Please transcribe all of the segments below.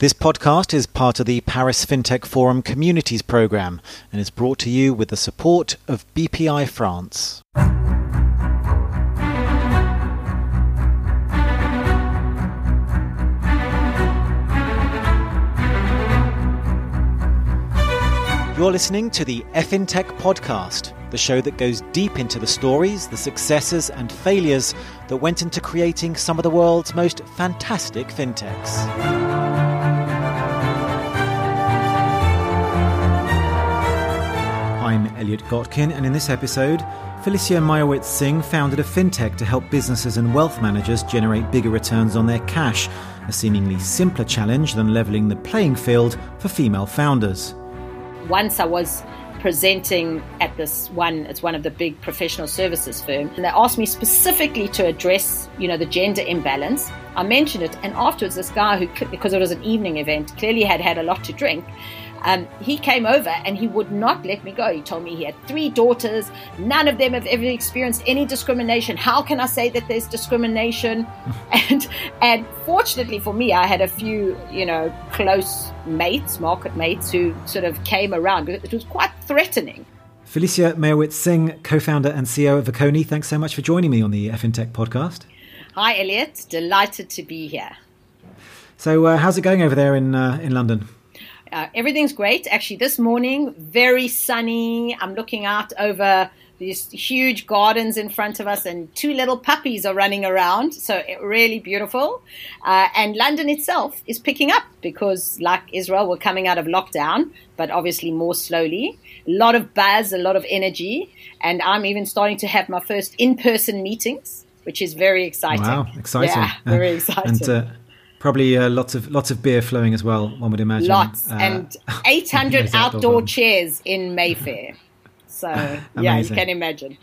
This podcast is part of the Paris FinTech Forum Communities Programme and is brought to you with the support of BPI France. You're listening to the FinTech Podcast, the show that goes deep into the stories, the successes, and failures that went into creating some of the world's most fantastic fintechs. I'm Elliot Gotkin, and in this episode, Felicia Meyerowitz Singh founded a fintech to help businesses and wealth managers generate bigger returns on their cash, a seemingly simpler challenge than levelling the playing field for female founders. Once I was presenting at this one it's one of the big professional services firm and they asked me specifically to address you know the gender imbalance i mentioned it and afterwards this guy who because it was an evening event clearly had had a lot to drink um, he came over and he would not let me go. He told me he had three daughters. None of them have ever experienced any discrimination. How can I say that there's discrimination? and and fortunately for me, I had a few, you know, close mates, market mates, who sort of came around. It was quite threatening. Felicia Meyerowitz Singh, co founder and CEO of Akoni, thanks so much for joining me on the FinTech podcast. Hi, Elliot. Delighted to be here. So, uh, how's it going over there in, uh, in London? Uh, everything's great. Actually, this morning, very sunny. I'm looking out over these huge gardens in front of us, and two little puppies are running around. So, really beautiful. Uh, and London itself is picking up because, like Israel, we're coming out of lockdown, but obviously more slowly. A lot of buzz, a lot of energy. And I'm even starting to have my first in person meetings, which is very exciting. Wow, exciting. Yeah, very exciting. And, uh, Probably uh, lots of lots of beer flowing as well. One would imagine. Lots uh, and 800 outdoor chairs in Mayfair. So yeah, you can imagine.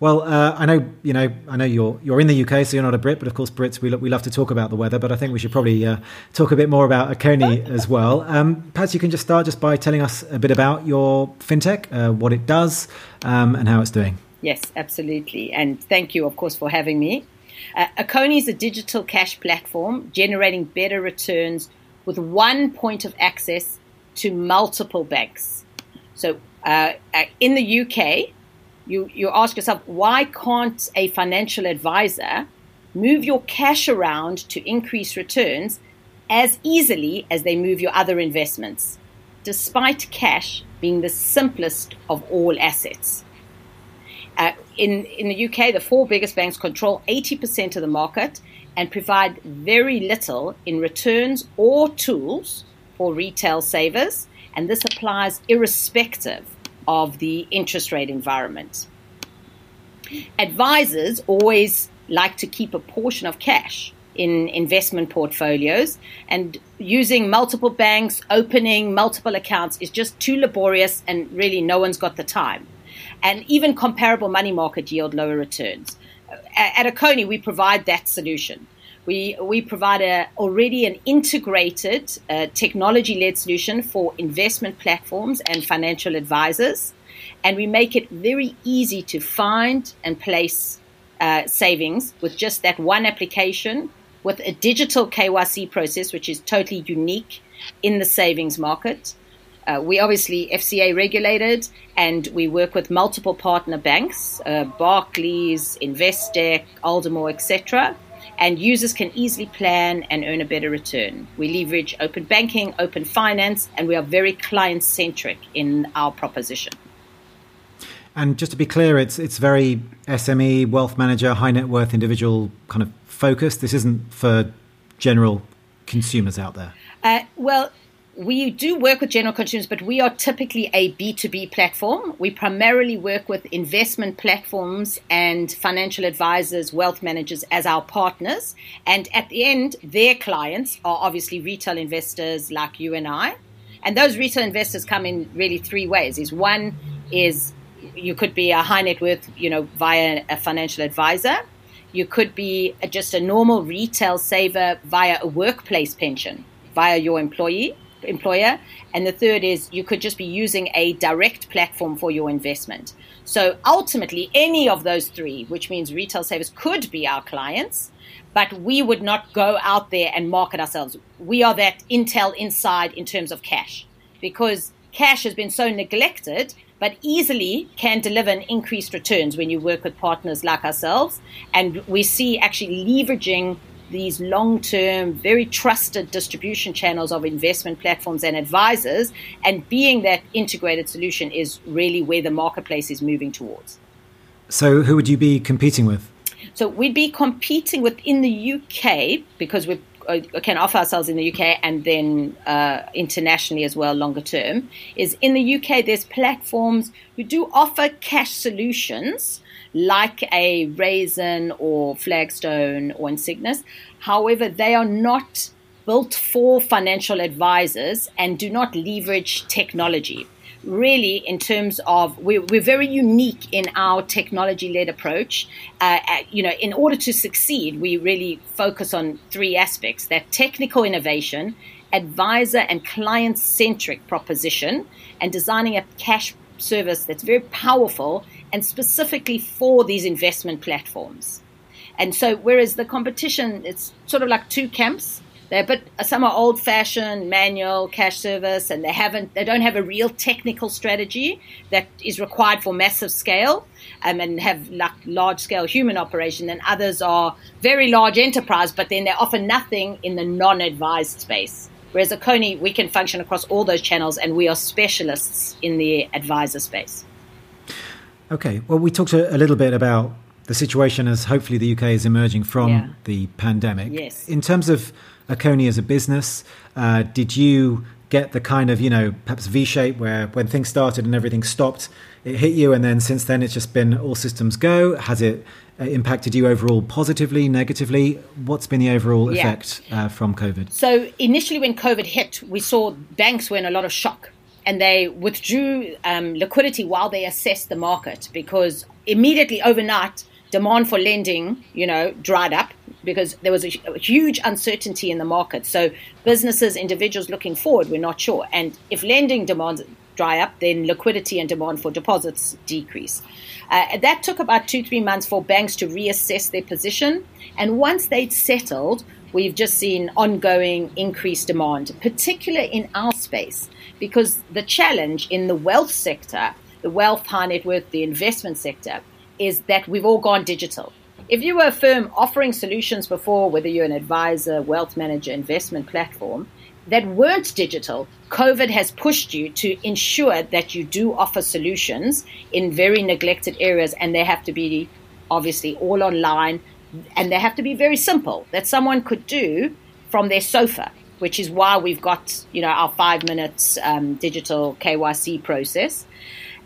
Well, uh, I know you know I know you're you're in the UK, so you're not a Brit, but of course Brits we lo- we love to talk about the weather. But I think we should probably uh, talk a bit more about Akoni as well. Um, perhaps you can just start just by telling us a bit about your fintech, uh, what it does, um, and how it's doing. Yes, absolutely, and thank you, of course, for having me. Uh, is a digital cash platform generating better returns with one point of access to multiple banks. So uh, uh in the UK, you, you ask yourself, why can't a financial advisor move your cash around to increase returns as easily as they move your other investments, despite cash being the simplest of all assets? In, in the UK, the four biggest banks control 80% of the market and provide very little in returns or tools for retail savers, and this applies irrespective of the interest rate environment. Advisors always like to keep a portion of cash in investment portfolios, and using multiple banks, opening multiple accounts is just too laborious, and really no one's got the time and even comparable money market yield lower returns. At Akoni, we provide that solution. We, we provide a, already an integrated uh, technology led solution for investment platforms and financial advisors. And we make it very easy to find and place uh, savings with just that one application with a digital KYC process, which is totally unique in the savings market. Uh, we obviously FCA regulated, and we work with multiple partner banks, uh, Barclays, Investec, Aldermore, etc. And users can easily plan and earn a better return. We leverage open banking, open finance, and we are very client centric in our proposition. And just to be clear, it's it's very SME, wealth manager, high net worth individual kind of focused. This isn't for general consumers out there. Uh, well, we do work with general consumers, but we are typically a B2B platform. We primarily work with investment platforms and financial advisors, wealth managers as our partners. And at the end, their clients are obviously retail investors like you and I. And those retail investors come in really three ways. Is one is you could be a high net worth, you know, via a financial advisor. You could be just a normal retail saver via a workplace pension, via your employee employer. And the third is you could just be using a direct platform for your investment. So ultimately, any of those three, which means retail savers, could be our clients, but we would not go out there and market ourselves. We are that Intel inside in terms of cash because cash has been so neglected but easily can deliver an increased returns when you work with partners like ourselves. And we see actually leveraging these long term, very trusted distribution channels of investment platforms and advisors, and being that integrated solution is really where the marketplace is moving towards. So, who would you be competing with? So, we'd be competing within the UK because we uh, can offer ourselves in the UK and then uh, internationally as well, longer term. Is in the UK, there's platforms who do offer cash solutions like a Raisin or Flagstone or Insignis. However, they are not built for financial advisors and do not leverage technology. Really, in terms of we're, we're very unique in our technology-led approach. Uh, uh, you know, in order to succeed, we really focus on three aspects: that technical innovation, advisor and client-centric proposition, and designing a cash service that's very powerful and specifically for these investment platforms. And so, whereas the competition, it's sort of like two camps. They're, but some are old-fashioned manual cash service, and they haven't, they don't have a real technical strategy that is required for massive scale, um, and have like large-scale human operation. And others are very large enterprise, but then they offer nothing in the non-advised space. Whereas at Akoni, we can function across all those channels, and we are specialists in the advisor space. Okay. Well, we talked a, a little bit about the situation as hopefully the UK is emerging from yeah. the pandemic. Yes. In terms of Akoni as a business, uh, did you get the kind of, you know, perhaps V shape where when things started and everything stopped, it hit you, and then since then it's just been all systems go? Has it uh, impacted you overall positively, negatively? What's been the overall yeah. effect uh, from COVID? So, initially, when COVID hit, we saw banks were in a lot of shock and they withdrew um, liquidity while they assessed the market because immediately overnight demand for lending, you know, dried up because there was a, a, huge uncertainty in the market. So businesses, individuals looking forward were not sure. And if lending demands dry up, then liquidity and demand for deposits decrease. Uh, that took about two, three months for banks to reassess their position. And once they'd settled, we've just seen ongoing increased demand, particularly in our space because the challenge in the wealth sector, the wealth, high net worth, the investment sector, is that we've all gone digital. If you were a firm offering solutions before, whether you're an advisor, wealth manager, investment platform, that weren't digital, COVID has pushed you to ensure that you do offer solutions in very neglected areas, and they have to be obviously all online, and they have to be very simple that someone could do from their sofa which is why we've got you know our five minutes um, digital KYC process,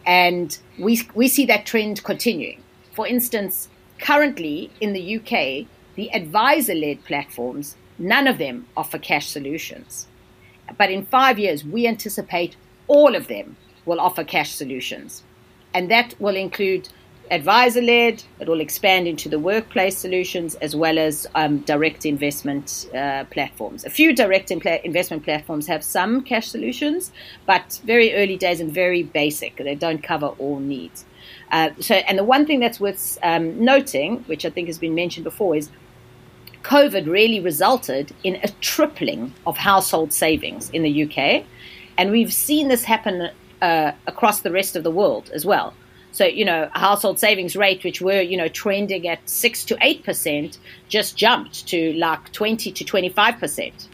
and we we see that trend continuing. For instance, currently in the UK, the advisor-led platforms, none of them offer cash solutions, but in five years we anticipate all of them will offer cash solutions, and that will include advisor led. It will expand into the workplace solutions as well as um, direct investment uh, platforms. A few direct investment platforms have some cash solutions, but very early days and very basic. They don't cover all needs. Uh, so, and the one thing that's worth um, noting, which I think has been mentioned before, is COVID really resulted in a tripling of household savings in the UK, and we've seen this happen uh, across the rest of the world as well. So, you know, household savings rate, which were, you know, trending at 6 to 8%, just jumped to like 20 to 25%.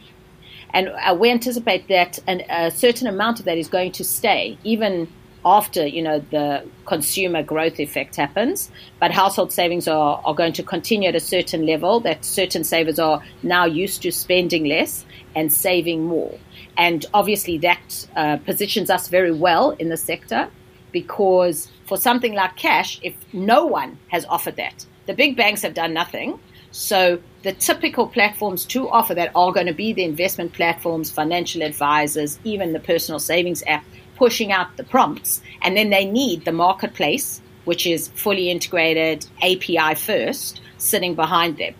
And uh, we anticipate that an, a certain amount of that is going to stay, even after, you know, the consumer growth effect happens. But household savings are, are going to continue at a certain level, that certain savers are now used to spending less and saving more. And obviously that uh, positions us very well in the sector because for something like cash, if no one has offered that, the big banks have done nothing. So the typical platforms to offer that are going to be the investment platforms, financial advisors, even the personal savings app, pushing out the prompts. And then they need the marketplace, which is fully integrated API first, sitting behind them.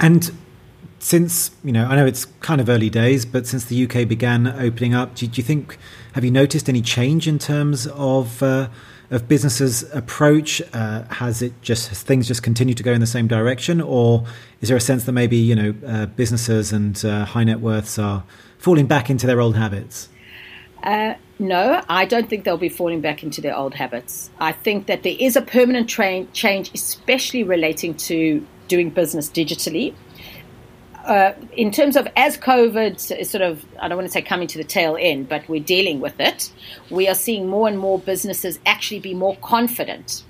And since you know, I know it's kind of early days, but since the UK began opening up, do, do you think have you noticed any change in terms of uh, of businesses' approach? Uh, has it just has things just continue to go in the same direction, or is there a sense that maybe you know uh, businesses and uh, high net worths are falling back into their old habits? Uh, no, I don't think they'll be falling back into their old habits. I think that there is a permanent tra- change, especially relating to doing business digitally. Uh, in terms of as COVID is sort of, I don't want to say coming to the tail end, but we're dealing with it, we are seeing more and more businesses actually be more confident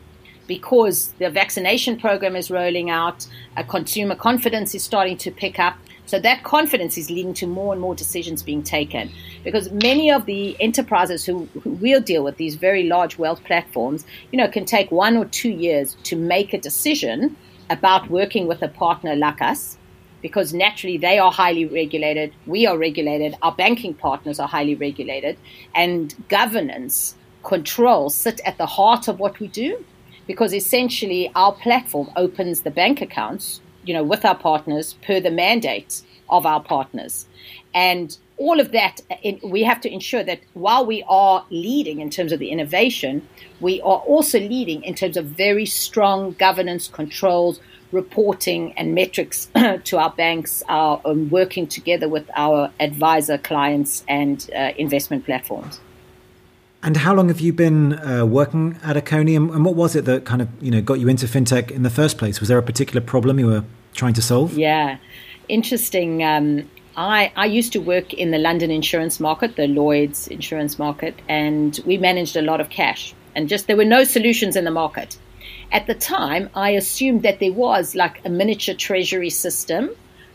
because the vaccination program is rolling out, consumer confidence is starting to pick up, so that confidence is leading to more and more decisions being taken because many of the enterprises who, who will deal with these very large wealth platforms, you know, can take one or two years to make a decision about working with a partner like us because naturally they are highly regulated, we are regulated, our banking partners are highly regulated, and governance controls sit at the heart of what we do because essentially our platform opens the bank accounts you know, with our partners per the mandate of our partners. And all of that, we have to ensure that while we are leading in terms of the innovation, we are also leading in terms of very strong governance controls, reporting, and metrics to our banks, our, um, working together with our advisor clients and uh, investment platforms. And how long have you been uh, working at Akoni, and, and what was it that kind of you know got you into fintech in the first place? Was there a particular problem you were trying to solve? Yeah, interesting. Um, I, I used to work in the London insurance market, the Lloyd's insurance market, and we managed a lot of cash. And just there were no solutions in the market. At the time, I assumed that there was like a miniature treasury system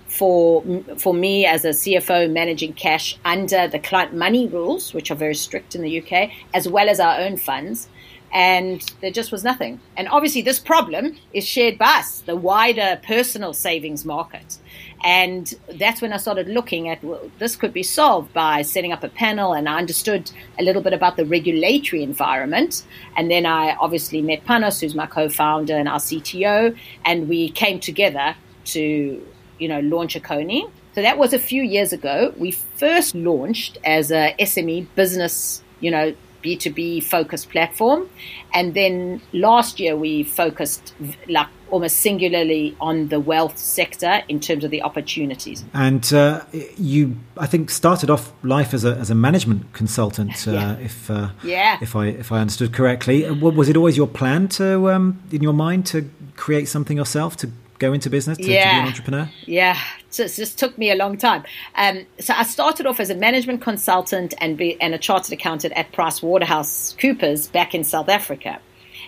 for for me as a CFO managing cash under the client money rules, which are very strict in the UK, as well as our own funds and there just was nothing. And obviously, this problem is shared by us, the wider personal savings market. And that's when I started looking at well, this could be solved by setting up a panel, and I understood a little bit about the regulatory environment. And then I obviously met Panos, who's my co-founder and our CTO, and we came together to, you know, launch Akoni. So that was a few years ago. We first launched as a SME business, you know, B2B focused platform. And then last year we focused like almost singularly on the wealth sector in terms of the opportunities. And uh, you, I think, started off life as a, as a management consultant, uh, yeah. if uh, yeah. if I if I understood correctly. Uh, was it always your plan to, um, in your mind, to create something yourself to go into business to, yeah. to be an entrepreneur? Yeah, so it just took me a long time. Um, so I started off as a management consultant and, be, and a chartered accountant at Price Waterhouse Coopers back in South Africa.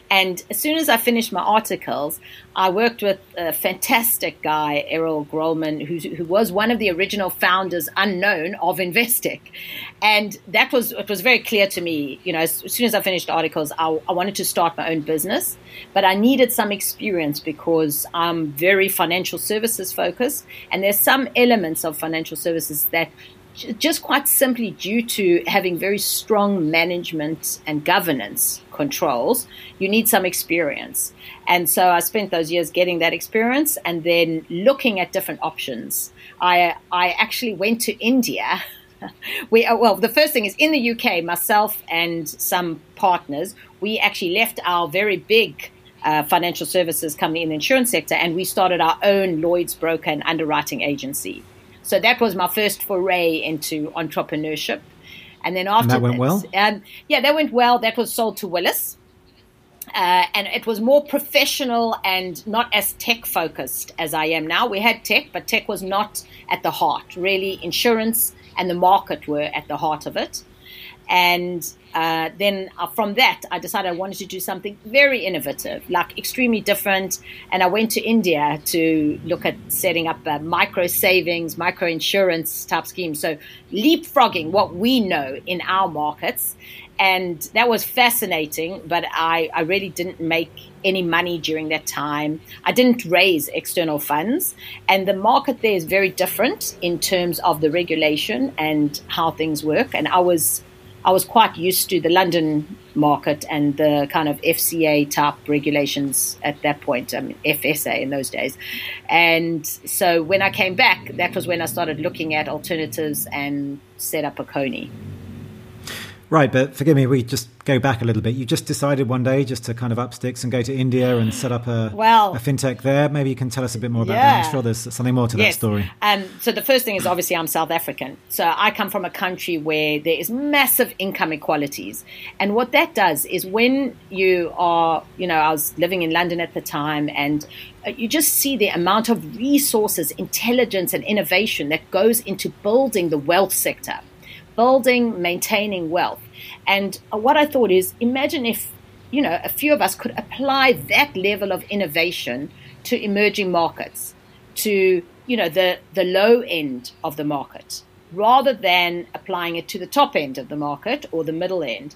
And as soon as I finished my articles, I worked with a fantastic guy, Errol Grolman, who, who was one of the original founders, unknown, of Investec. And that was, it was very clear to me, you know, as, as soon as I finished articles, I, I wanted to start my own business, but I needed some experience because I'm very financial services focused. And there's some elements of financial services that just quite simply due to having very strong management and governance controls, you need some experience. And so I spent those years getting that experience and then looking at different options. I, I actually went to India. we, uh, well, the first thing is in the UK, myself and some partners, we actually left our very big uh, financial services company in the insurance sector and we started our own Lloyd's broker and underwriting agency. So that was my first foray into entrepreneurship. And then after and that went well. Um, yeah, that went well. That was sold to Willis. Uh, and it was more professional and not as tech focused as I am now. We had tech, but tech was not at the heart. Really, insurance and the market were at the heart of it. And uh, then uh, from that, I decided I wanted to do something very innovative, like extremely different. And I went to India to look at setting up a micro savings, micro insurance type scheme. So leapfrogging what we know in our markets. And that was fascinating, but I, I really didn't make any money during that time. I didn't raise external funds. And the market there is very different in terms of the regulation and how things work. And I was I was quite used to the London market and the kind of FCA type regulations at that point, um, I mean, FSA in those days. And so when I came back, that was when I started looking at alternatives and set up Akoni. Right, but forgive me, we just go back a little bit. You just decided one day just to kind of up sticks and go to India and set up a, well, a fintech there. Maybe you can tell us a bit more about yeah. that. I'm sure there's something more to yes. that story. Um, so the first thing is obviously I'm South African. So I come from a country where there is massive income inequalities. And what that does is when you are, you know, I was living in London at the time and uh, you just see the amount of resources, intelligence and innovation that goes into building the wealth sector building, maintaining wealth. And what I thought is imagine if, you know, a few of us could apply that level of innovation to emerging markets, to, you know, the, the low end of the market, rather than applying it to the top end of the market or the middle end.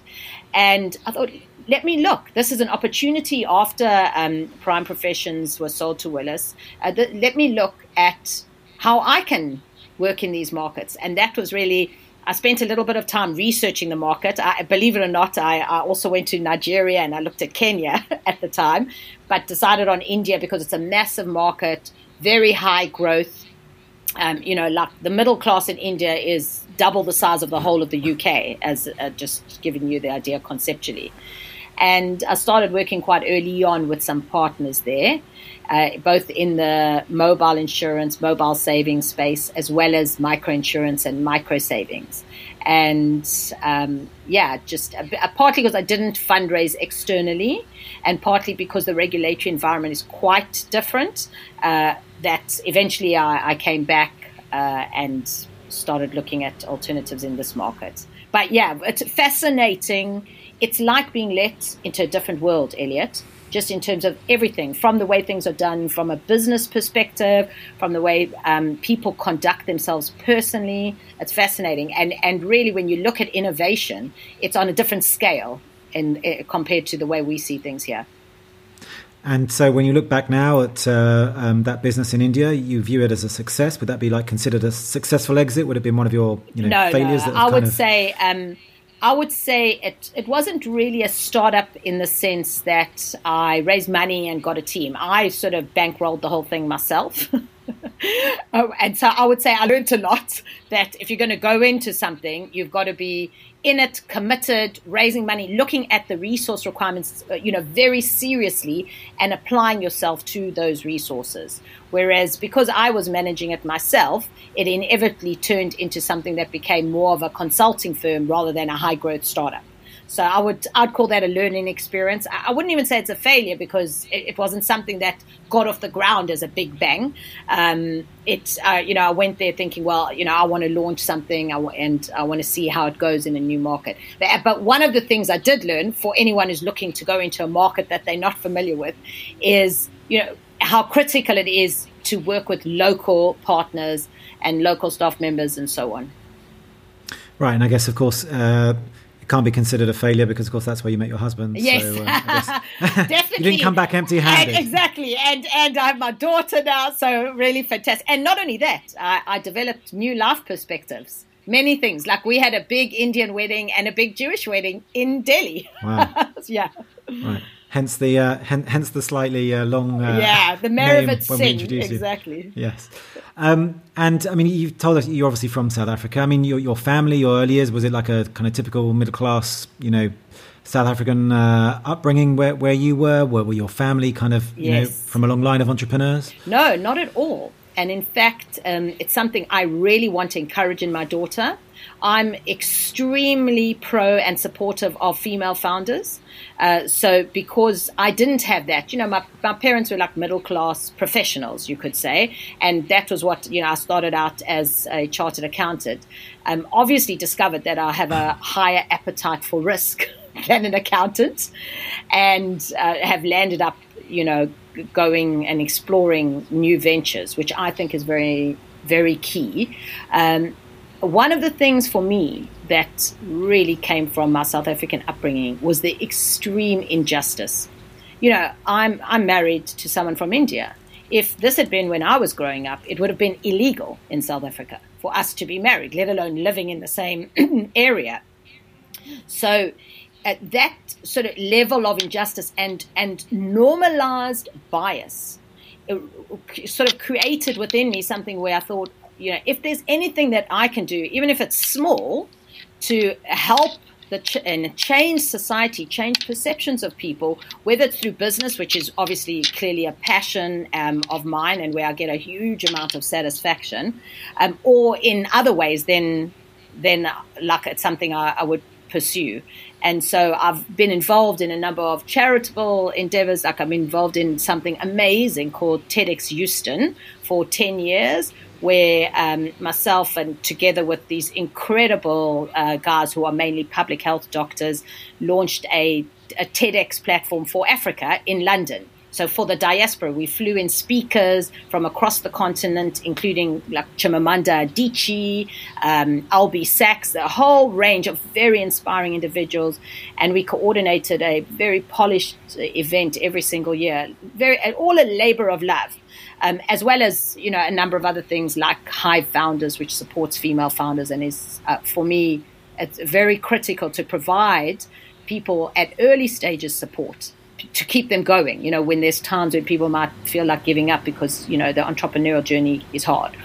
And I thought, let me look. This is an opportunity after um, Prime Professions was sold to Willis. Uh, let me look at how I can work in these markets. And that was really I spent a little bit of time researching the market. I, believe it or not, I, I, also went to Nigeria and I looked at Kenya at the time, but decided on India because it's a massive market, very high growth. Um, you know, like the middle class in India is double the size of the whole of the UK, as uh, just giving you the idea conceptually. And I started working quite early on with some partners there uh, both in the mobile insurance, mobile savings space, as well as micro insurance and micro savings. And um, yeah, just uh, partly because I didn't fundraise externally, and partly because the regulatory environment is quite different. Uh, that eventually I, I came back uh, and started looking at alternatives in this market. But yeah, it's fascinating. It's like being let into a different world, Elliot just in terms of everything from the way things are done from a business perspective, from the way um, people conduct themselves personally. It's fascinating. And, and really, when you look at innovation, it's on a different scale in, uh, compared to the way we see things here. And so, when you look back now at uh, um, that business in India, you view it as a success. Would that be like considered a successful exit? Would it be one of your you know no, failures? No, I would of... say um, I would say it, it wasn't really a startup in the sense that I raised money and got a team. I sort of bankrolled the whole thing myself. oh, and so I would say I learned a lot that if you're going to go into something, you've got to be in it, committed, raising money, looking at the resource requirements, uh, you know, very seriously and applying yourself to those resources. Whereas because I was managing it myself, it inevitably turned into something that became more of a consulting firm rather than a high growth startup. So I would I'd call that a learning experience. I wouldn't even say it's a failure because it, wasn't something that got off the ground as a big bang. Um, uh, you know I went there thinking, well, you know, I want to launch something and I want to see how it goes in a new market. But, but one of the things I did learn for anyone who's looking to go into a market that they're not familiar with is you know how critical it is to work with local partners and local staff members and so on. Right, and I guess of course. Uh, can't be considered a failure because, of course, that's where you met your husband. Yes, so, uh, definitely. you didn't come back empty-handed. And, exactly, and and I have my daughter now, so really fantastic. And not only that, I, I developed new life perspectives. Many things, like we had a big Indian wedding and a big Jewish wedding in Delhi. Wow. yeah. Right. Hence the uh, hence the slightly uh, long uh, yeah the Meyerowitz Singh exactly you. yes. Um, and I mean you've told us you're obviously from South Africa. I mean your your family your early years was it like a kind of typical middle class you know South African uh, upbringing where where you were? Were, were your family kind of you yes. know from a long line of entrepreneurs? No not at all and in fact um, it's something I really want to encourage in my daughter I'm extremely pro and supportive of female founders. Uh, so because I didn't have that, you know, my, my parents were like middle class professionals, you could say, and that was what you know. I started out as a chartered accountant. Um, obviously, discovered that I have a higher appetite for risk than an accountant, and uh, have landed up, you know, going and exploring new ventures, which I think is very very key. Um, one of the things for me that really came from my South African upbringing was the extreme injustice. You know, I'm I'm married to someone from India. If this had been when I was growing up, it would have been illegal in South Africa for us to be married, let alone living in the same area. So at that sort of level of injustice and and normalized bias sort of created within me something where I thought, you know, if there's anything that I can do, even if it's small, to help the ch- and change society, change perceptions of people, whether it's through business, which is obviously clearly a passion um, of mine and where I get a huge amount of satisfaction, um, or in other ways, then then like it's something I, I would pursue. And so I've been involved in a number of charitable endeavors. Like I'm involved in something amazing called TEDxEuston for 10 years, where um, myself and together with these incredible uh, guys who are mainly public health doctors launched a, a TEDx platform for Africa in London. So for the diaspora, we flew in speakers from across the continent, including like Chimamanda Adichie, um, Albie Sachs, a whole range of very inspiring individuals, and we coordinated a very polished event every single year. Very all a labor of love. Um, as well as you know a number of other things like Hive Founders, which supports female founders, and is uh, for me it's very critical to provide people at early stages support to keep them going. You know, when there's times when people might feel like giving up because you know the entrepreneurial journey is hard.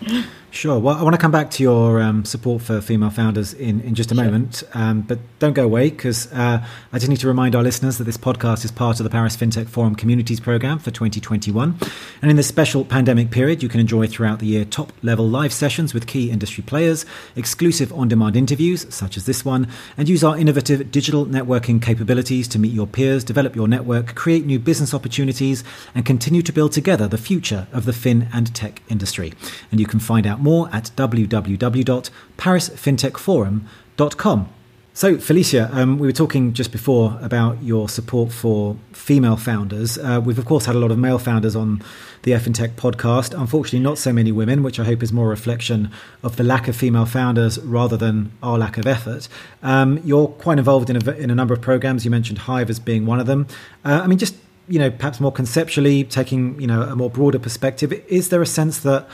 Sure. Well, I want to come back to your um, support for female founders in, in just a sure. moment, um, but don't go away because uh, I just need to remind our listeners that this podcast is part of the Paris FinTech Forum Communities Program for 2021. And in this special pandemic period, you can enjoy throughout the year top level live sessions with key industry players, exclusive on demand interviews, such as this one, and use our innovative digital networking capabilities to meet your peers, develop your network, create new business opportunities, and continue to build together the future of the fin and tech industry. And you can find out out more at www.parisfintechforum.com. So, Felicia, um, we were talking just before about your support for female founders. Uh, we've, of course, had a lot of male founders on the FinTech podcast. Unfortunately, not so many women, which I hope is more a reflection of the lack of female founders rather than our lack of effort. Um, you're quite involved in a, in a number of programs. You mentioned Hive as being one of them. Uh, I mean, just you know, perhaps more conceptually, taking you know a more broader perspective, is there a sense that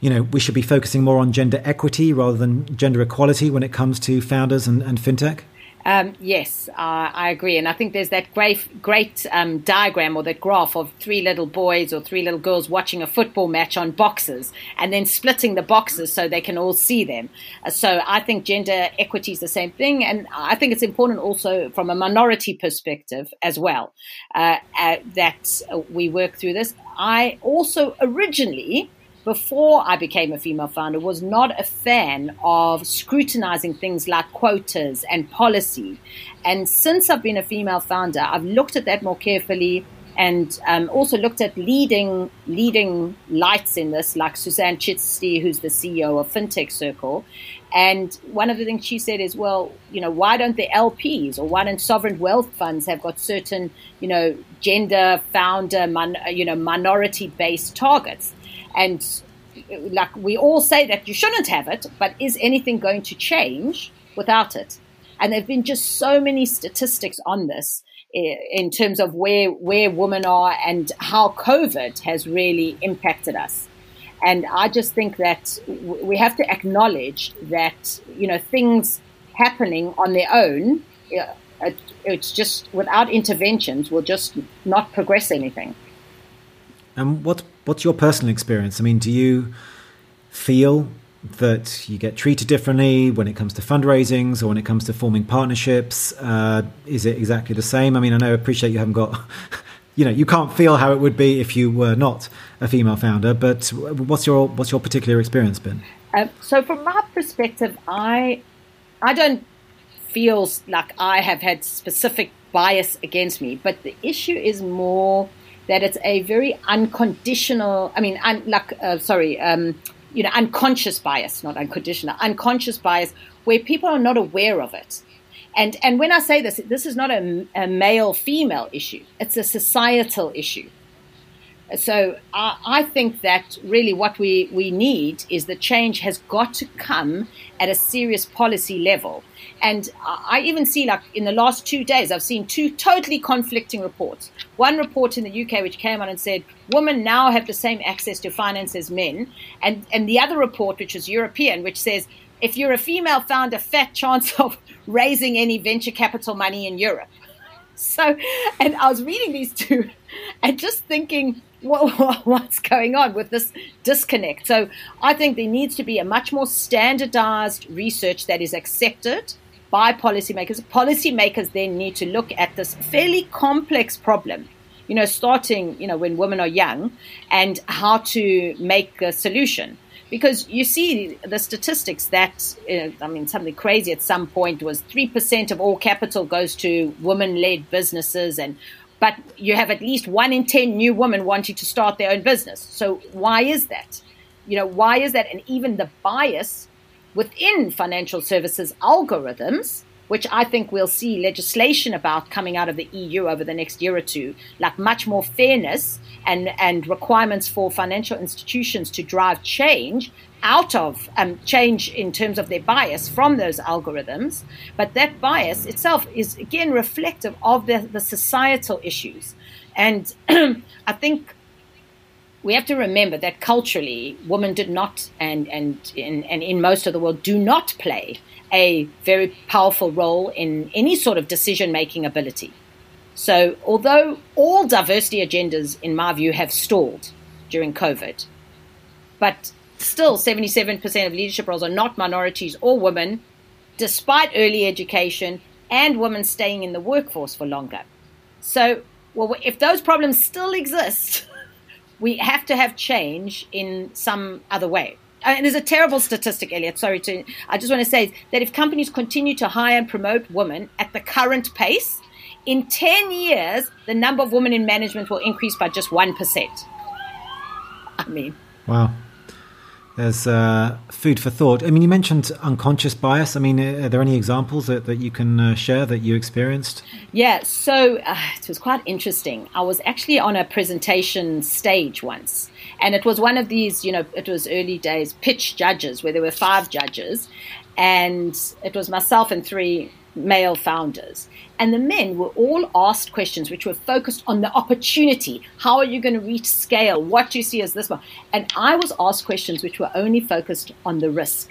you know, we should be focusing more on gender equity rather than gender equality when it comes to founders and, and fintech? Um, yes, uh, I agree, and I think there's that great, great um, diagram or that graph of three little boys or three little girls watching a football match on boxes, and then splitting the boxes so they can all see them. Uh, so I think gender equity is the same thing, and I think it's important also from a minority perspective as well uh, uh that we work through this. I also originally before I became a female founder, was not a fan of scrutinizing things like quotas and policy. And since I've been a female founder, I've looked at that more carefully and um, also looked at leading leading lights in this, like Susanne Chishti, who's the CEO of FinTech Circle. And one of the things she said is, well, you know, why don't the LPs or why don't sovereign wealth funds have got certain, you know, gender, founder, mon, you know, minority based targets? And like we all say that you shouldn't have it, but is anything going to change without it? And there have been just so many statistics on this eh, in terms of where where women are and how COVID has really impacted us. And I just think that we have to acknowledge that you know things happening on their own, it's just without interventions will just not progress anything. And what what's your personal experience? I mean, do you feel that you get treated differently when it comes to fundraisings or when it comes to forming partnerships? Uh, is it exactly the same? I mean, I know, I appreciate you haven't got, you know, you can't feel how it would be if you were not a female founder. But what's your what's your particular experience been? Um, so, from my perspective, I I don't feel like I have had specific bias against me, but the issue is more that it's a very unconditional. I mean, un, like uh, sorry. Um, you know, unconscious bias, not unconditional, unconscious bias, where people are not aware of it. And and when I say this, this is not a, a male female issue; it's a societal issue. So I, I think that really what we, we need is the change has got to come at a serious policy level. And I even see, like in the last two days, I've seen two totally conflicting reports. One report in the UK which came out and said women now have the same access to finance as men, and and the other report, which is European, which says if you're a female founder, fat chance of raising any venture capital money in Europe. So, and I was reading these two, and just thinking, what, what's going on with this disconnect? So, I think there needs to be a much more standardized research that is accepted by policymakers. Policymakers then need to look at this fairly complex problem, you know, starting, you know, when women are young and how to make a solution. Because you see the statistics that, uh, I mean, something crazy at some point was 3% of all capital goes to women led businesses and but you have at least one in 10 new women wanting to start their own business. So why is that? You know, why is that? And even the bias within financial services algorithms, which I think we'll see legislation about coming out of the EU over the next year or two, like much more fairness and, and requirements for financial institutions to drive change out of um, change in terms of their bias from those algorithms. But that bias itself is, again, reflective of the, the societal issues. And I think we have to remember that culturally, women did not, and, and, in, and in most of the world, do not play a very powerful role in any sort of decision making ability. So, although all diversity agendas, in my view, have stalled during COVID, but still 77% of leadership roles are not minorities or women, despite early education and women staying in the workforce for longer. So, well, if those problems still exist, we have to have change in some other way. And there's a terrible statistic, Elliot. Sorry to. I just want to say that if companies continue to hire and promote women at the current pace, in 10 years, the number of women in management will increase by just 1%. I mean, wow there's uh, food for thought. I mean, you mentioned unconscious bias. I mean, are there any examples that, that you can uh, share that you experienced? Yeah, so uh, it was quite interesting. I was actually on a presentation stage once, and it was one of these, you know, it was early days pitch judges where there were five judges, and it was myself and three male founders. And the men were all asked questions which were focused on the opportunity. How are you going to reach scale? What do you see as this one? And I was asked questions which were only focused on the risk.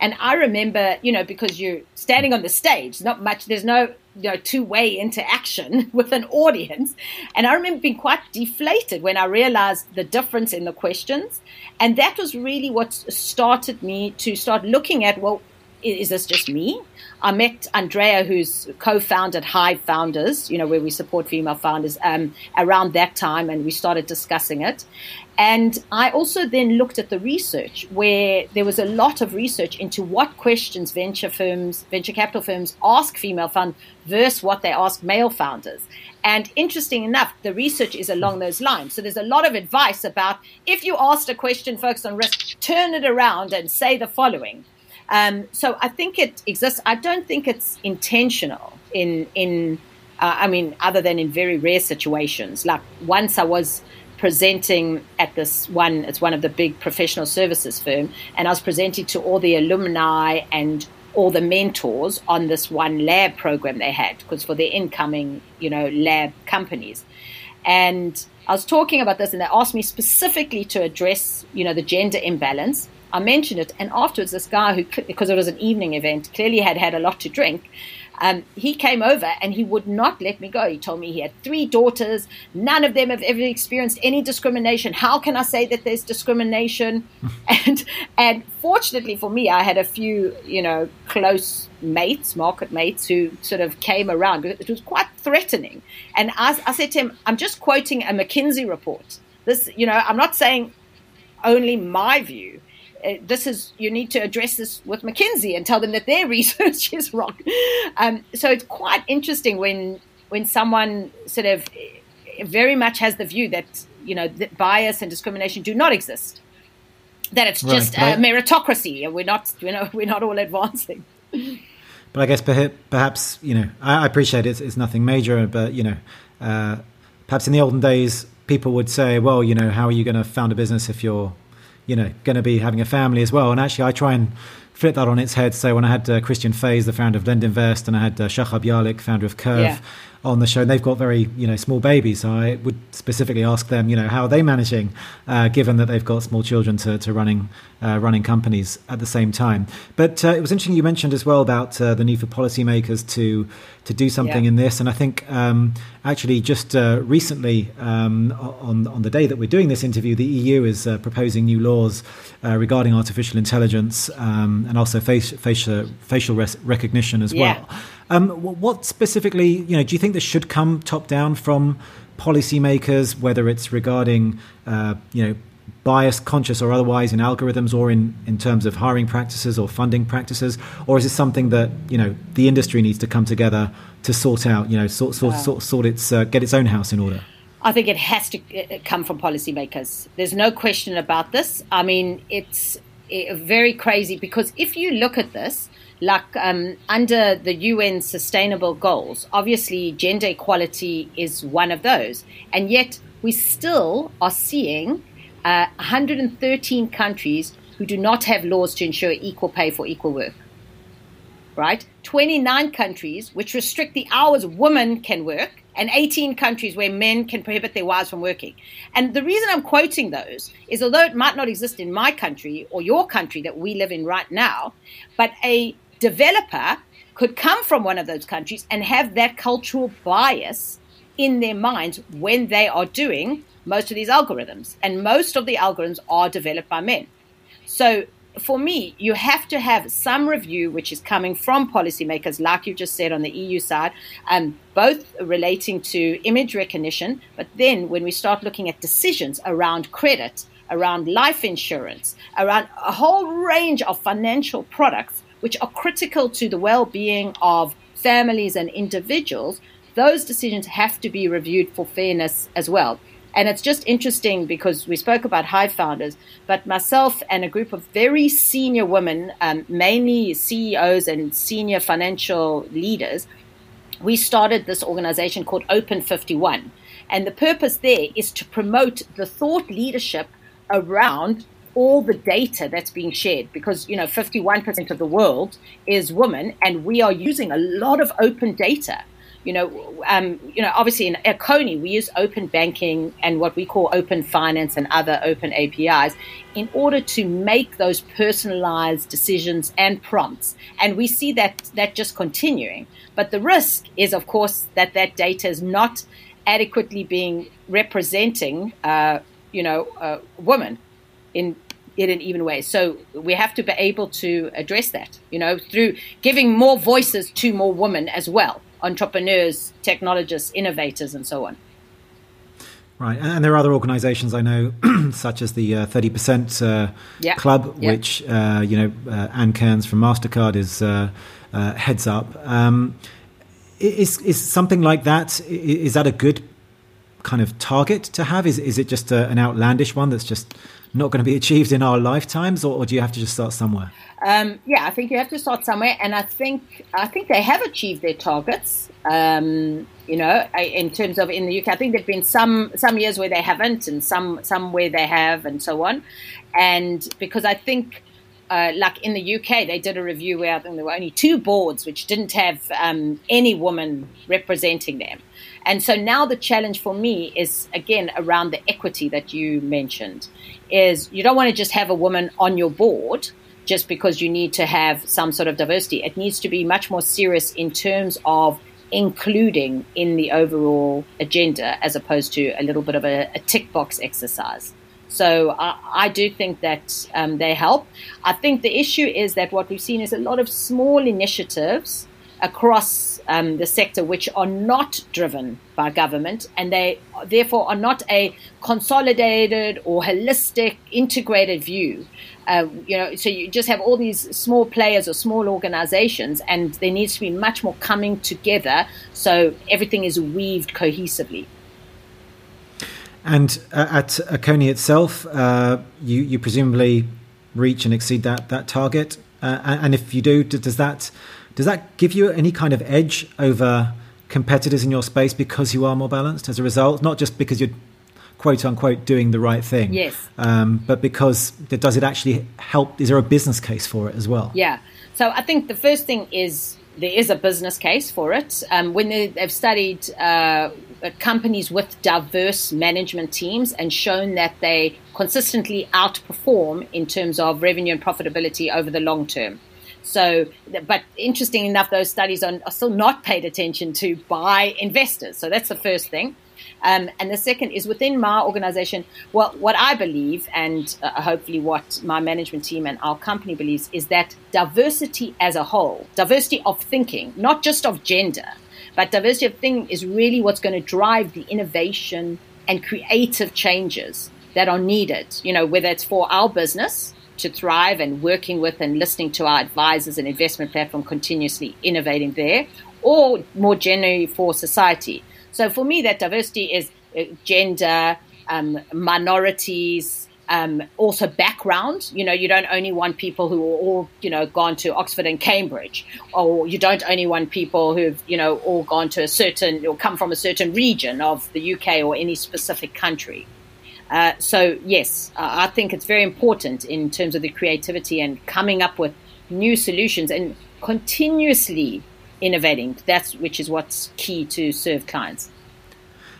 And I remember, you know, because you're standing on the stage, not much, there's no, you know, two way interaction with an audience. And I remember being quite deflated when I realized the difference in the questions. And that was really what started me to start looking at, well, is this just me? I met Andrea, who's co-founded Hive Founders, you know, where we support female founders, um, around that time, and we started discussing it. And I also then looked at the research, where there was a lot of research into what questions venture firms, venture capital firms ask female founders versus what they ask male founders. And interesting enough, the research is along those lines. So there's a lot of advice about if you asked a question focused on risk, turn it around and say the following. Um, so I think it exists. I don't think it's intentional in in. Uh, I mean, other than in very rare situations. Like once I was presenting at this one. It's one of the big professional services firm, and I was presenting to all the alumni and all the mentors on this one lab program they had because for their incoming, you know, lab companies. And I was talking about this, and they asked me specifically to address, you know, the gender imbalance. I mentioned it, and afterwards, this guy who, because it was an evening event, clearly had had a lot to drink. Um, he came over and he would not let me go. He told me he had three daughters. None of them have ever experienced any discrimination. How can I say that there's discrimination? and and fortunately for me, I had a few, you know, close mates, market mates, who sort of came around. It was quite threatening. And I, I said to him, I'm just quoting a McKinsey report. This, you know, I'm not saying only my view. Uh, this is you need to address this with McKinsey and tell them that their research is wrong. Um, so it's quite interesting when when someone sort of uh, very much has the view that you know that bias and discrimination do not exist, that it's right, just a meritocracy and we're not you know we're not all advancing. But I guess perhaps you know I appreciate it. It's nothing major, but you know uh, perhaps in the olden days people would say, well, you know, how are you going to found a business if you're, you know, going to be having a family as well? And actually, I try and flip that on its head. So when I had uh, Christian Faes, the founder of LendInvest, and I had uh, Shachar Bialick, founder of Curve. Yeah on the show, and they've got very you know small babies. So I would specifically ask them, you know, how are they managing, uh, given that they've got small children to, to running uh, running companies at the same time. But uh, it was interesting you mentioned as well about uh, the need for policymakers to to do something yeah. in this, and I think um, actually just uh, recently um, on on the day that we're doing this interview, the EU is uh, proposing new laws regarding artificial intelligence um, and also face, facial facial res- recognition as yeah. well. Um, what specifically, you know, do you think this should come top down from policymakers, whether it's regarding, uh, you know, bias, conscious or otherwise, in algorithms or in, in terms of hiring practices or funding practices, or is it something that you know the industry needs to come together to sort out, you know, sort sort sort, sort its uh, get its own house in order? I think it has to uh, come from policymakers. There's no question about this. I mean, it's uh, very crazy because if you look at this, like um, under the UN sustainable goals, obviously gender equality is one of those. And yet we still are seeing uh, 113 countries who do not have laws to ensure equal pay for equal work. Right? 29 countries which restrict the hours women can work, and 18 countries where men can prohibit their wives from working. And the reason I'm quoting those is although it might not exist in my country or your country that we live in right now, but a developer could come from one of those countries and have that cultural bias in their minds when they are doing most of these algorithms. And most of the algorithms are developed by men. So for me, you have to have some review which is coming from policymakers, like you just said on the EU side, um, both relating to image recognition, but then when we start looking at decisions around credit, around life insurance, around a whole range of financial products which are critical to the well being of families and individuals, those decisions have to be reviewed for fairness as well. And it's just interesting because we spoke about Hive founders, but myself and a group of very senior women, um, mainly CEOs and senior financial leaders, we started this organization called Open 51. And the purpose there is to promote the thought leadership around all the data that's being shared because you know 51% of the world is women and we are using a lot of open data. You know um, you know obviously in Akoni we use open banking and what we call open finance and other open APIs in order to make those personalized decisions and prompts. And we see that that just continuing. But the risk is of course that that data is not adequately being representing uh, you know uh, women in in an even way. So we have to be able to address that, you know, through giving more voices to more women as well, entrepreneurs, technologists, innovators, and so on. Right, and there are other organisations I know, such as the uh, Thirty uh, Percent uh, yeah. Club, yeah. which uh, you know uh, Ann Cairns from Mastercard is uh, heads up. Um, is is something like that? Is that a good kind of target to have? Is is it just a, an outlandish one that's just not going to be achieved in our lifetimes, or, or do you have to just start somewhere? Um, yeah, I think you have to start somewhere, and I think I think they have achieved their targets. Um, you know, in terms of in the UK, I think there've been some some years where they haven't, and some some where they have, and so on. And because I think. Uh, like in the UK, they did a review where I think there were only two boards which didn't have um, any woman representing them. And so now the challenge for me is again around the equity that you mentioned is you don't want to just have a woman on your board just because you need to have some sort of diversity. It needs to be much more serious in terms of including in the overall agenda as opposed to a little bit of a, a tick box exercise. So I, I do think that um, they help. I think the issue is that what we've seen is a lot of small initiatives across um, the sector which are not driven by government and they therefore are not a consolidated or holistic integrated view. Uh, you know so you just have all these small players or small organizations and there needs to be much more coming together so everything is weaved cohesively. And uh, at Akoni itself uh, you, you presumably reach and exceed that that target. Uh, and if you do does that does that give you any kind of edge over competitors in your space because you are more balanced as a result? Not just because you're quote unquote doing the right thing. Yes. Um, but because does it actually help? Is there a business case for it as well? Yeah. So I think the first thing is there is a business case for it. Um, when they, have studied uh, companies with diverse management teams and shown that they consistently outperform in terms of revenue and profitability over the long term. So, but interesting enough, those studies are, are still not paid attention to by investors. So that's the first thing. Um, and the second is within my organization, well, what I believe, and uh, hopefully what my management team and our company believes, is that diversity as a whole, diversity of thinking, not just of gender, but diversity of thinking is really what's going to drive the innovation and creative changes that are needed, you know, whether it's for our business to thrive and working with and listening to our advisors and investment platform continuously innovating there, or more generally for society. So for me, that diversity is uh, gender, um, minorities, um, also background. You know, you don't only want people who are all, you know, gone to Oxford and Cambridge, or you don't only want people who've, you know, all gone to a certain or come from a certain region of the UK or any specific country. Uh, so yes, I think it's very important in terms of the creativity and coming up with new solutions and continuously innovating. That's which is what's key to serve clients.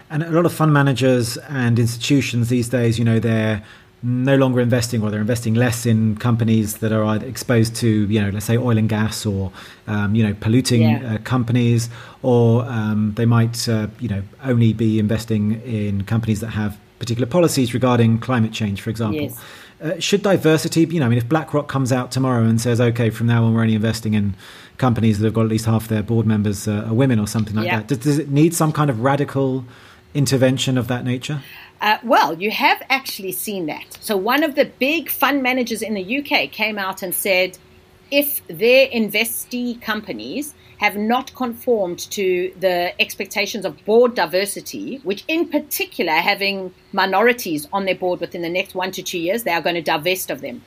And a lot of fund managers and institutions these days, you know, they're no longer investing or they're investing less in companies that are either exposed to you know let's say oil and gas or um, you know polluting yeah. uh, companies or um, they might uh, you know only be investing in companies that have particular policies regarding climate change for example yes. uh, should diversity you know I mean if BlackRock comes out tomorrow and says okay from now on we're only investing in companies that have got at least half their board members uh, are women or something like yeah. that does, does it need some kind of radical intervention of that nature uh, well, you have actually seen that. So, one of the big fund managers in the UK came out and said if their investee companies have not conformed to the expectations of board diversity, which in particular having minorities on their board within the next one to two years, they are going to divest of them.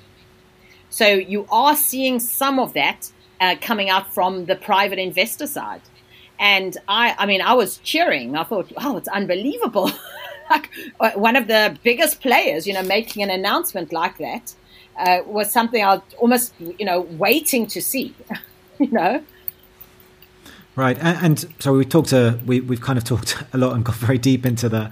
So, you are seeing some of that uh, coming out from the private investor side. And I, I mean, I was cheering. I thought, wow, it's unbelievable. like uh, one of the biggest players, you know, making an announcement like that uh, was something I was almost, you know, waiting to see, you know. Right, and, and so we talked. To, we we've kind of talked a lot and got very deep into the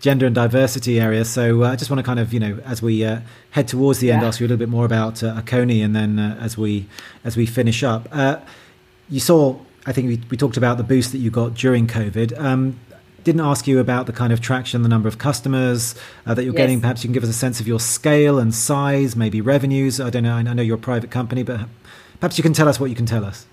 gender and diversity area. So uh, I just want to kind of, you know, as we uh, head towards the end, yeah. ask you a little bit more about uh, Akoni, and then uh, as we as we finish up, uh, you saw. I think we, we talked about the boost that you got during COVID. Um, didn't ask you about the kind of traction, the number of customers uh, that you're yes. getting. Perhaps you can give us a sense of your scale and size, maybe revenues. I don't know. I know you're a private company, but perhaps you can tell us what you can tell us.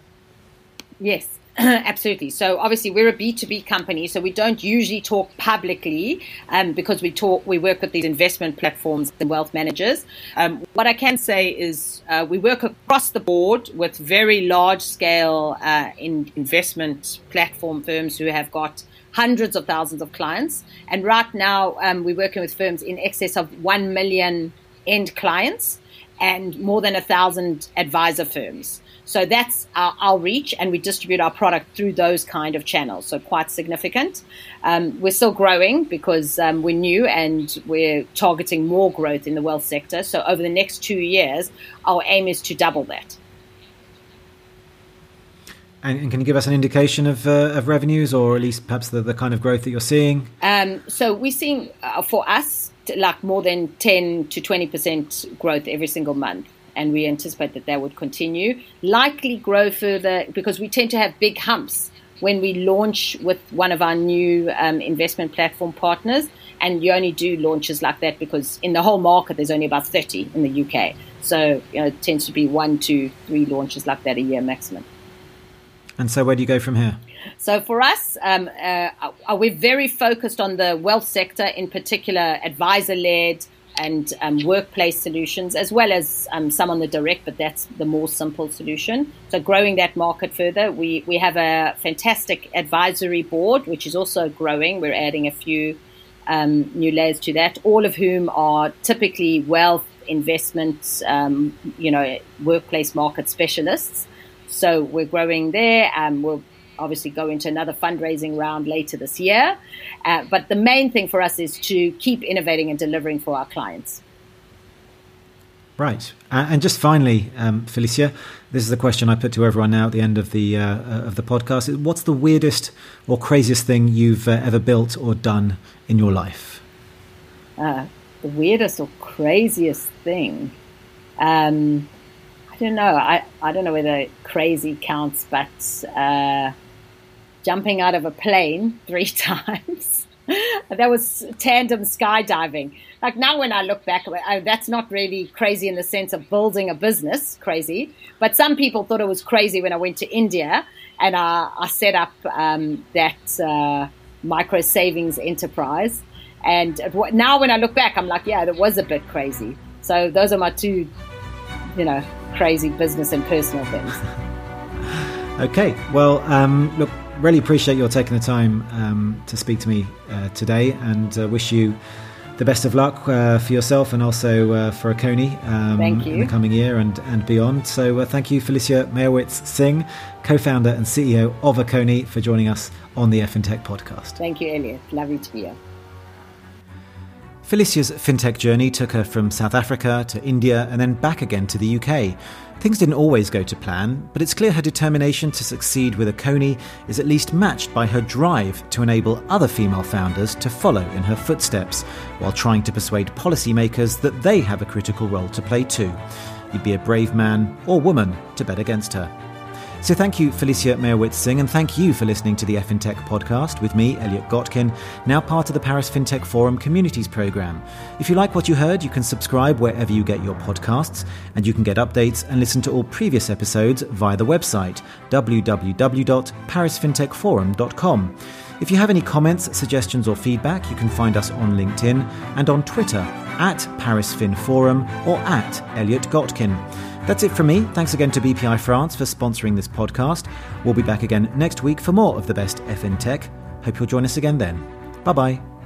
Yes. Absolutely. So obviously we're a B2B company, so we don't usually talk publicly um, because we talk, we work with these investment platforms and wealth managers. Um, what I can say is uh, we work across the board with very large scale uh, in investment platform firms who have got hundreds of thousands of clients. And right now, um, we're working with firms in excess of 1 million end clients and more than a thousand advisor firms. So that's our, our, reach, and we distribute our product through those kind of channels. So quite significant. Um, we're still growing because um, we're new and we're targeting more growth in the wealth sector. So over the next two years, our aim is to double that. And, and, can you give us an indication of, uh, of revenues or at least perhaps the, the kind of growth that you're seeing? Um, so we're seeing uh, for us like more than 10 to 20% growth every single month. And we anticipate that that would continue, likely grow further because we tend to have big humps when we launch with one of our new um, investment platform partners. And you only do launches like that because in the whole market, there's only about 30 in the UK. So you know, it tends to be one, two, three launches like that a year maximum. And so, where do you go from here? So, for us, um, uh, uh we're very focused on the wealth sector, in particular, advisor led and um, workplace solutions, as well as um, some on the direct, but that's the more simple solution. So, growing that market further, we, we have a fantastic advisory board, which is also growing. We're adding a few um, new layers to that, all of whom are typically wealth investment, um, you know, workplace market specialists. So we're growing there. Um, we're obviously go into another fundraising round later this year. Uh, but the main thing for us is to keep innovating and delivering for our clients. Right, and just finally, um, Felicia, this is the question I put to everyone now at the end of the uh, of the podcast. What's the weirdest or craziest thing you've uh, ever built or done in your life? Uh, the weirdest or craziest thing. Um, I don't know. I, I don't know whether crazy counts, but uh, jumping out of a plane three times. that was tandem skydiving. Like now, when I look back, I, that's not really crazy in the sense of building a business, crazy. But some people thought it was crazy when I went to India and I, I set up um, that uh, micro savings enterprise. And now, when I look back, I'm like, yeah, that was a bit crazy. So those are my two, you know, crazy business and personal things. okay, well, um, look, really appreciate your taking the time um, to speak to me uh, today, and uh, wish you the best of luck uh, for yourself and also uh, for Akoni um, in the coming year and, and beyond. So, uh, thank you, Felicia Meyerowitz Singh, co founder and CEO of Akoni, for joining us on the FinTech podcast. Thank you, Elliot. Lovely to be here. Felicia's fintech journey took her from South Africa to India and then back again to the UK. Things didn't always go to plan, but it's clear her determination to succeed with Akoni is at least matched by her drive to enable other female founders to follow in her footsteps, while trying to persuade policymakers that they have a critical role to play too. You'd be a brave man or woman to bet against her. So thank you, Felicia Meyerowitz Singh, and thank you for listening to the FinTech podcast with me, Elliot Gotkin, now part of the Paris FinTech Forum Communities Programme. If you like what you heard, you can subscribe wherever you get your podcasts, and you can get updates and listen to all previous episodes via the website www.parisfintechforum.com. If you have any comments, suggestions, or feedback, you can find us on LinkedIn and on Twitter at ParisFinForum or at Elliot Gotkin. That's it from me. Thanks again to BPI France for sponsoring this podcast. We'll be back again next week for more of the best FinTech. Hope you'll join us again then. Bye bye.